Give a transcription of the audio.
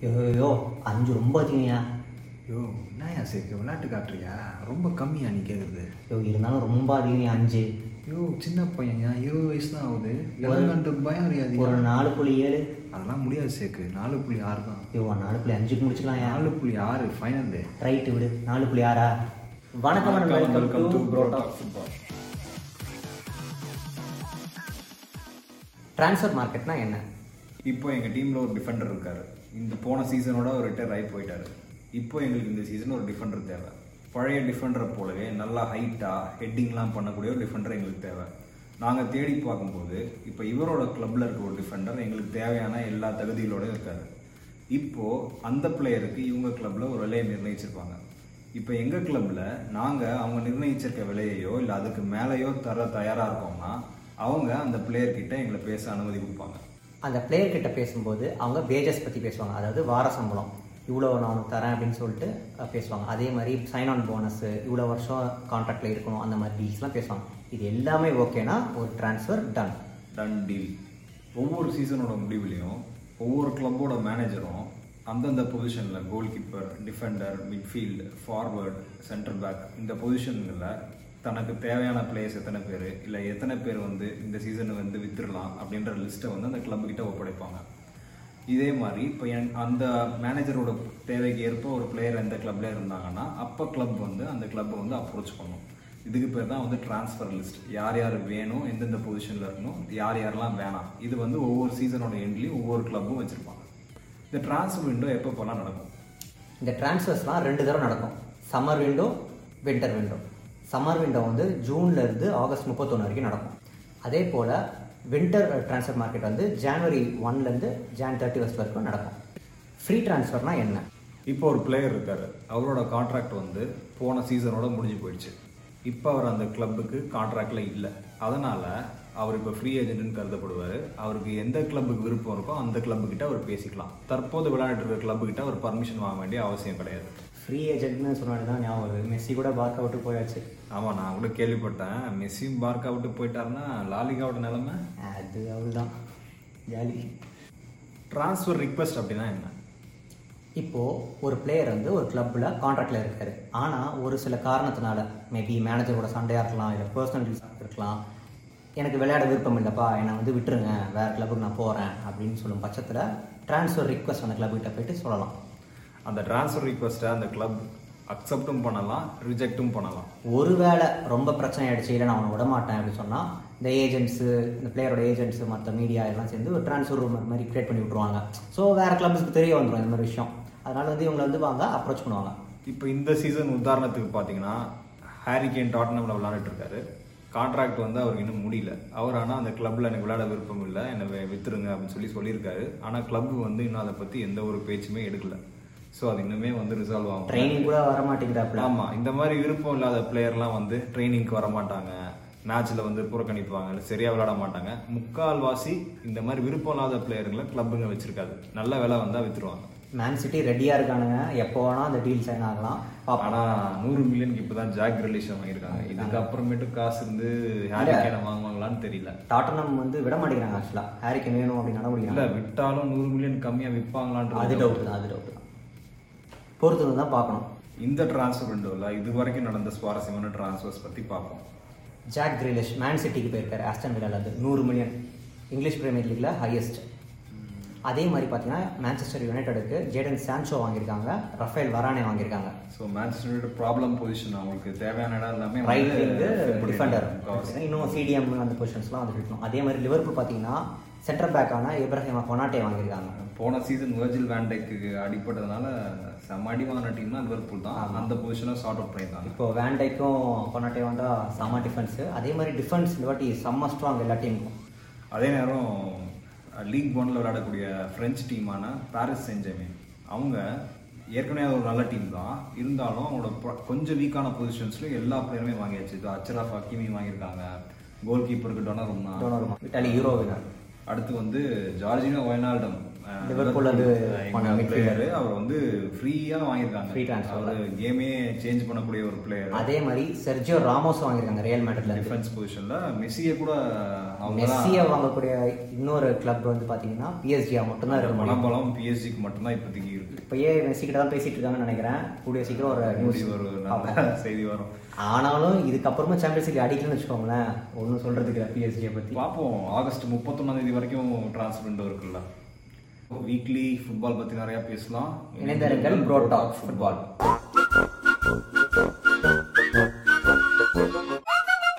ஐயோ அஞ்சு ரொம்ப அதிகம்யா? யோ என்னயா சேர்க்க விளையாட்டு காட்டுறியா ரொம்ப கம்மியா நீ கேட்குறது ஐயோ இருந்தாலும் ரொம்ப அதிகம்யா அஞ்சு? யோ சின்ன பையன்யா இருபது வயசு தான் ஆகுது விளையாண்டு பயம் அறியாது ஒரு நாலு புள்ளி ஏழு? அதெல்லாம் முடியாது சேக்கு நாலு புள்ளி ஆறு தான். ஐயோ நாலு புள்ளி அஞ்சுக்கு முடிச்சுக்கலாம் நாலு புள்ளி ஆறு ஃபைனல் ரைட்டு விடு. நாலு புள்ளி ஆறா? வணக்கம் ப்ரோட்டாக் ஃபுட்பால் ட்ரான்ஸ்ஃபர் மார்க்கெட்னா என்ன? இப்போ எங்கள் டீமில் ஒரு டிஃபெண்டர் இருக்காரு. இந்த போன சீசனோட ஒரு ரிட்டையர் ஆகி போயிட்டாரு. இப்போ எங்களுக்கு இந்த சீசன் ஒரு டிஃபெண்டர் தேவை. பழைய டிஃபெண்டரை போலவே நல்லா ஹைட்டாக ஹெட்டிங்லாம் பண்ணக்கூடிய ஒரு டிஃபெண்டர் எங்களுக்கு தேவை. நாங்கள் தேடி பார்க்கும்போது இப்போ இவரோட கிளப்பில் இருக்க ஒரு டிஃபெண்டர் எங்களுக்கு தேவையான எல்லா தகுதிகளோடையும் இருக்காரு. இப்போது அந்த பிளேயருக்கு இவங்க கிளப்பில் ஒரு விலையை நிர்ணயிச்சிருப்பாங்க. இப்போ எங்கள் கிளப்பில் நாங்கள் அவங்க நிர்ணயிச்சிருக்க விலையையோ இல்லை அதுக்கு மேலேயோ தர தயாராக இருக்கோம்னா அவங்க அந்த பிளேயர்கிட்ட எங்களை பேச அனுமதி கொடுப்பாங்க. அந்த பிளேயர் கிட்ட பேசும்போது அவங்க வேஜஸ் பற்றி பேசுவாங்க. அதாவது வார சம்பளம். இவ்வளோ நான் உனக்கு தரேன் அப்படின்னு சொல்லிட்டு பேசுவாங்க. அதே மாதிரி சைன் ஆன் போனஸ் இவ்வளோ வருஷம் கான்ட்ராக்டில் இருக்கணும் அந்த மாதிரி டீல்ஸ்லாம் பேசுவாங்க. இது எல்லாமே ஓகேனா ஒரு ட்ரான்ஸ்ஃபர் டன் டன் டீல் ஒவ்வொரு சீசனோட முடிவுலையும் ஒவ்வொரு கிளப்போட மேனேஜரும் அந்தந்த பொசிஷனில் goalkeeper defender midfield forward centre back இந்த பொசிஷன்களில் தனக்கு தேவையான பிளேயர்ஸ் எத்தனை பேர்? இல்லை எத்தனை பேர் வந்து இந்த சீசனை வந்து வித்துடலாம் அப்படின்ற லிஸ்ட்டை வந்து அந்த கிளப்புக்கிட்ட ஒப்படைப்பாங்க. இதே மாதிரி இப்போ என் அந்த மேனேஜரோட தேவைக்கு ஏற்ப ஒரு பிளேயர் எந்த கிளப்பில் இருந்தாங்கன்னா அப்போ கிளப் வந்து அந்த கிளப்பை வந்து அப்ரோச் பண்ணும். இதுக்கு பேர் தான் வந்து ட்ரான்ஸ்ஃபர் லிஸ்ட் யார் யார் வேணும் எந்தெந்த பொசிஷனில் இருக்கணும் யார் யாரெல்லாம் வேணாம். இது வந்து ஒவ்வொரு சீசனோட எண்ட்லேயும் ஒவ்வொரு கிளப்பும் வச்சுருப்பாங்க. இந்த ட்ரான்ஸ்ஃபர் விண்டோ எப்போ நடக்கும்? இந்த டிரான்ஸ்ஃபர்ஸ்லாம் ரெண்டு தடவை நடக்கும். Summer window winter window summer window வந்து ஜூன்ல இருந்து ஆகஸ்ட் முப்பத்தொன்று வரைக்கும் நடக்கும். அதே போல் வின்டர் ட்ரான்ஸ்ஃபர் மார்க்கெட் வந்து ஜான்வரி ஒன்லேருந்து ஜான் தேர்ட்டி ஃபஸ்ட் வரைக்கும் நடக்கும். ஃப்ரீ ட்ரான்ஸ்ஃபர்னால் என்ன? இப்போ ஒரு பிளேயர் இருக்கார். அவரோட கான்ட்ராக்ட் வந்து போன சீசனோட முடிஞ்சு போயிடுச்சு. இப்போ அவர் அந்த கிளப்புக்கு கான்ட்ராக்டில் இல்லை. அதனால் அவர் இப்போ ஃப்ரீ ஏஜென்ட்னு கருதப்படுவார். அவருக்கு எந்த கிளப்புக்கு விருப்பம் இருக்கோ அந்த கிளப்புக்கிட்ட அவர் பேசிக்கலாம். தற்போது விளையாட்டு இருக்கிற கிளப்புக்கிட்ட அவர் பர்மிஷன் வாங்க வேண்டிய அவசியம் கிடையாது. ஃப்ரீ ஏஜென்ட்னு சொன்னாடி தான் ஞாபகம் வருது. மெஸ்ஸி கூட பார்க்க விட்டு போயாச்சு. ஆமா நான் கூட கேள்விப்பட்டேன். மெஸ்ஸியும் பார்க்கா விட்டு போயிட்டாருன்னா லாலிகாவோட நிலைமை? அது அவ்வளோதான் ஜாலி. ட்ரான்ஸ்ஃபர் ரிக்வெஸ்ட் அப்படின்னா என்ன? இப்போது ஒரு பிளேயர் வந்து ஒரு கிளப்பில் கான்ட்ராக்டில் இருக்காரு. ஆனால் ஒரு சில காரணத்தினால மேபி மேனேஜரோட சண்டையாக இருக்கலாம் இல்லை பர்சனல் இருக்கலாம். எனக்கு விளையாட விருப்பம் இல்லைப்பா என்னை வந்து விட்டுருங்க வேறு கிளப்புக்கு நான் போகிறேன் அப்படின்னு சொல்லும் பட்சத்தில் ட்ரான்ஸ்ஃபர் ரிக்வஸ்ட் அந்த club கிட்ட போயிட்டு சொல்லலாம். அந்த ட்ரான்ஸ்ஃபர் ரிக்வெஸ்ட்டை அந்த கிளப் அக்செப்டும் பண்ணலாம் ரிஜெக்ட்டும் பண்ணலாம். ஒருவேளை ரொம்ப பிரச்சனை ஆயிடுச்சு இல்லை நான் அவனை விட மாட்டேன் அப்படின்னு சொன்னால் இந்த ஏஜென்ட்ஸு இந்த பிளேயரோட ஏஜென்ட்ஸு மற்ற மீடியா எல்லாம் சேர்ந்து ஒரு ட்ரான்ஸ்ஃபர் ரூம் மாதிரி கிரியேட் பண்ணி விட்ருவாங்க ஸோ வேறு கிளப்ஸ்க்கு தெரிய வந்துடும் இந்த மாதிரி விஷயம். அதனால வந்து இவங்களை வந்து வாங்க அப்ரோச் பண்ணுவாங்க. இப்போ இந்த சீசன் உதாரணத்துக்கு பார்த்தீங்கன்னா ஹாரி கேன் டாட்னமில் விளையாண்டுட்டு இருக்காரு. கான்ட்ராக்ட் வந்து அவருக்கு இன்னும் முடியல. அவர் ஆனால் அந்த கிளப்ல எனக்கு விளையாட விருப்பம் இல்லை. என்னை வித்துருங்க அப்படின்னு சொல்லி சொல்லியிருக்காரு. ஆனால் கிளப் வந்து இன்னும் அதை பற்றி எந்த ஒரு பேச்சுமே எடுக்கல. ஸோ அது இன்னுமே வந்து ரிசால்வ் ஆகும் ட்ரைனிங் கூட வர மாட்டேங்கிறாப்ல ஆமா இந்த மாதிரி விருப்பம் இல்லாத பிளேயர்லாம் வந்து ட்ரைனிங்க்கு வர மாட்டாங்க மேட்ச்ல வந்து புறக்கணிப்பாங்க. இல்ல சரியா விளையாட மாட்டாங்க. முக்கால்வாசி இந்த மாதிரி விருப்பம் இல்லாத பிளேயர்களை கிளப்புங்க வச்சிருக்காது. நல்ல வேலை வந்தா வித்துருவாங்க. மேன் சிட்டி ரெடியாக இருக்கானுங்க. எப்போ வேணால் அந்த டீல் சைன் ஆகலாம். பாப்போம். ஆனா நூறு மில்லியனுக்கு இப்பதான் ஜாக் ரிலீஸ் வாங்கியிருக்காங்க. இதுக்கு அப்புறமேட்டு காசு இருந்து ஹாரி கேனை வாங்குவாங்களான்னு தெரியல. டாட்டனம் வந்து விட மாட்டேங்கிறாங்க ஆக்சுவலாக ஹாரிக்கன் வேணும் அப்படின்னு இல்ல விட்டாலும் நூறு மில்லியன் கம்மியா அது விற்பாங்களான்றது டவுட் தான் அது டவுட் தான் பொறுத்து தான் பார்க்கணும். இந்த டிரான்ஸ்ஃபர் விண்டோல இது வரைக்கும் நடந்த சுவாரஸ்யமான டிரான்ஸ்ஃபர்ஸ் பத்தி பார்ப்போம். ஜாக் கிரிலிஷ் மேன் சிட்டிக்கு போயிருக்காரு. ஆஸ்டன் வில்லால இருந்து நூறு மில்லியன் இங்கிலீஷ் பிரீமியர் லீக்ல ஹையஸ்ட் அதே மாதிரி பார்த்தீங்கன்னா மேன்செஸ்டர் யுனைடெடுக்கு ஜேடன் சான்சோ வாங்கியிருக்காங்க. ரஃபேல் வரானே வாங்கியிருக்காங்க. ஸோ மேன்செஸ்டர் ப்ராப்ளம் பொசிஷன் அவங்களுக்கு தேவையான இடம் எல்லாமே ரைட் விங்கு டிஃபெண்டர். இன்னும் சிடிஎம் அந்த பொசிஷன்ஸ்லாம் வந்துட்டு இருக்கணும் அதே மாதிரி லிவர்பூல் பார்த்தீங்கன்னா சென்டர் பேக்கான இப்ராஹிமா கொனாட்டே வாங்கியிருக்காங்க? போன சீசன் வர்ஜில் வேண்டைக்கு அடிப்பட்டதுனால செம்ம அடி வாங்கின டீம்னா லிவர்பூல் தான். அந்த பொசிஷனை சார்ட் அவுட் பண்ணியிருந்தாங்க. இப்போ வேண்டைக்கும் கொனாட்டே வந்தா செம்ம டிஃபென்ஸ் அதே மாதிரி டிஃபென்ஸ் இந்த வாட்டி செம்ம ஸ்ட்ராங் எல்லா டீமுக்கும் அதே நேரம் லீக் ஒன்ல விளையாடக்கூடிய பிரெஞ்சு டீமான பாரிஸ் செஞ்சமே அவங்க ஏற்கனவே ஒரு நல்ல டீம் தான். இருந்தாலும் அவங்களோட கொஞ்சம் வீக்கான பொசிஷன்ஸ்ல எல்லா பிளேயருமே வாங்கியாச்சு. இது அச்சராஃப் ஹக்கீமி வாங்கியிருக்காங்க. கோல் கீப்பருக்கு டொனரும் தான் டோனருமா இட்டாலி யூரோ வினர் அடுத்து வந்து Georginio Wijnaldum Liverpool midfielder. Player அவர் வந்து ஃப்ரீயா வாங்கியிருக்காங்க. Transfer. அவர் கேமே சேஞ்ச் பண்ணக்கூடிய ஒரு பிளேயர் அதே மாதிரி செர்ஜியோ ராமோஸ் வாங்கியிருக்காங்க ரியல் மேட்ரிட்ல டிஃபென்ஸ் பொசிஷன்ல மெஸ்ஸியை கூட அவங்க மெஸ்ஸியை வாங்கக்கூடிய இன்னொரு கிளப் வந்து பாத்தீங்கன்னா பிஎஸ்ஜியா மட்டும்தான் இருக்க மனபலம் பிஎஸ்சிக்கு மட்டும்தான் இப்போதைக்கு இருக்கு. இப்பயே மெஸ்ஸி கிட்ட தான் பேசிட்டு இருக்காங்கன்னு நினைக்கிறேன். கூடிய சீக்கிரம் ஒரு நியூஸ் ஒரு செய்தி வரும். ஆனாலும் இதுக்கப்புறமா சாம்பியன்ஸ் லீக் அடிக்கலன்னு வச்சுக்கோங்களேன் ஒன்றும் சொல்றதுக்கு பிஎஸ்ஜியை பத்தி. பார்ப்போம். ஆகஸ்ட் முப்பத்தொன்னாம் தேதி வரைக்கும் டிரான்ஸ்ஃபர் விண்டோ இருக்குல்ல. வீக்லி ஃபுட்பால் பத்தி நிறைய பேசலாம். இணைந்தார்கள் ப்ரோ டாக் ஃபுட்பால்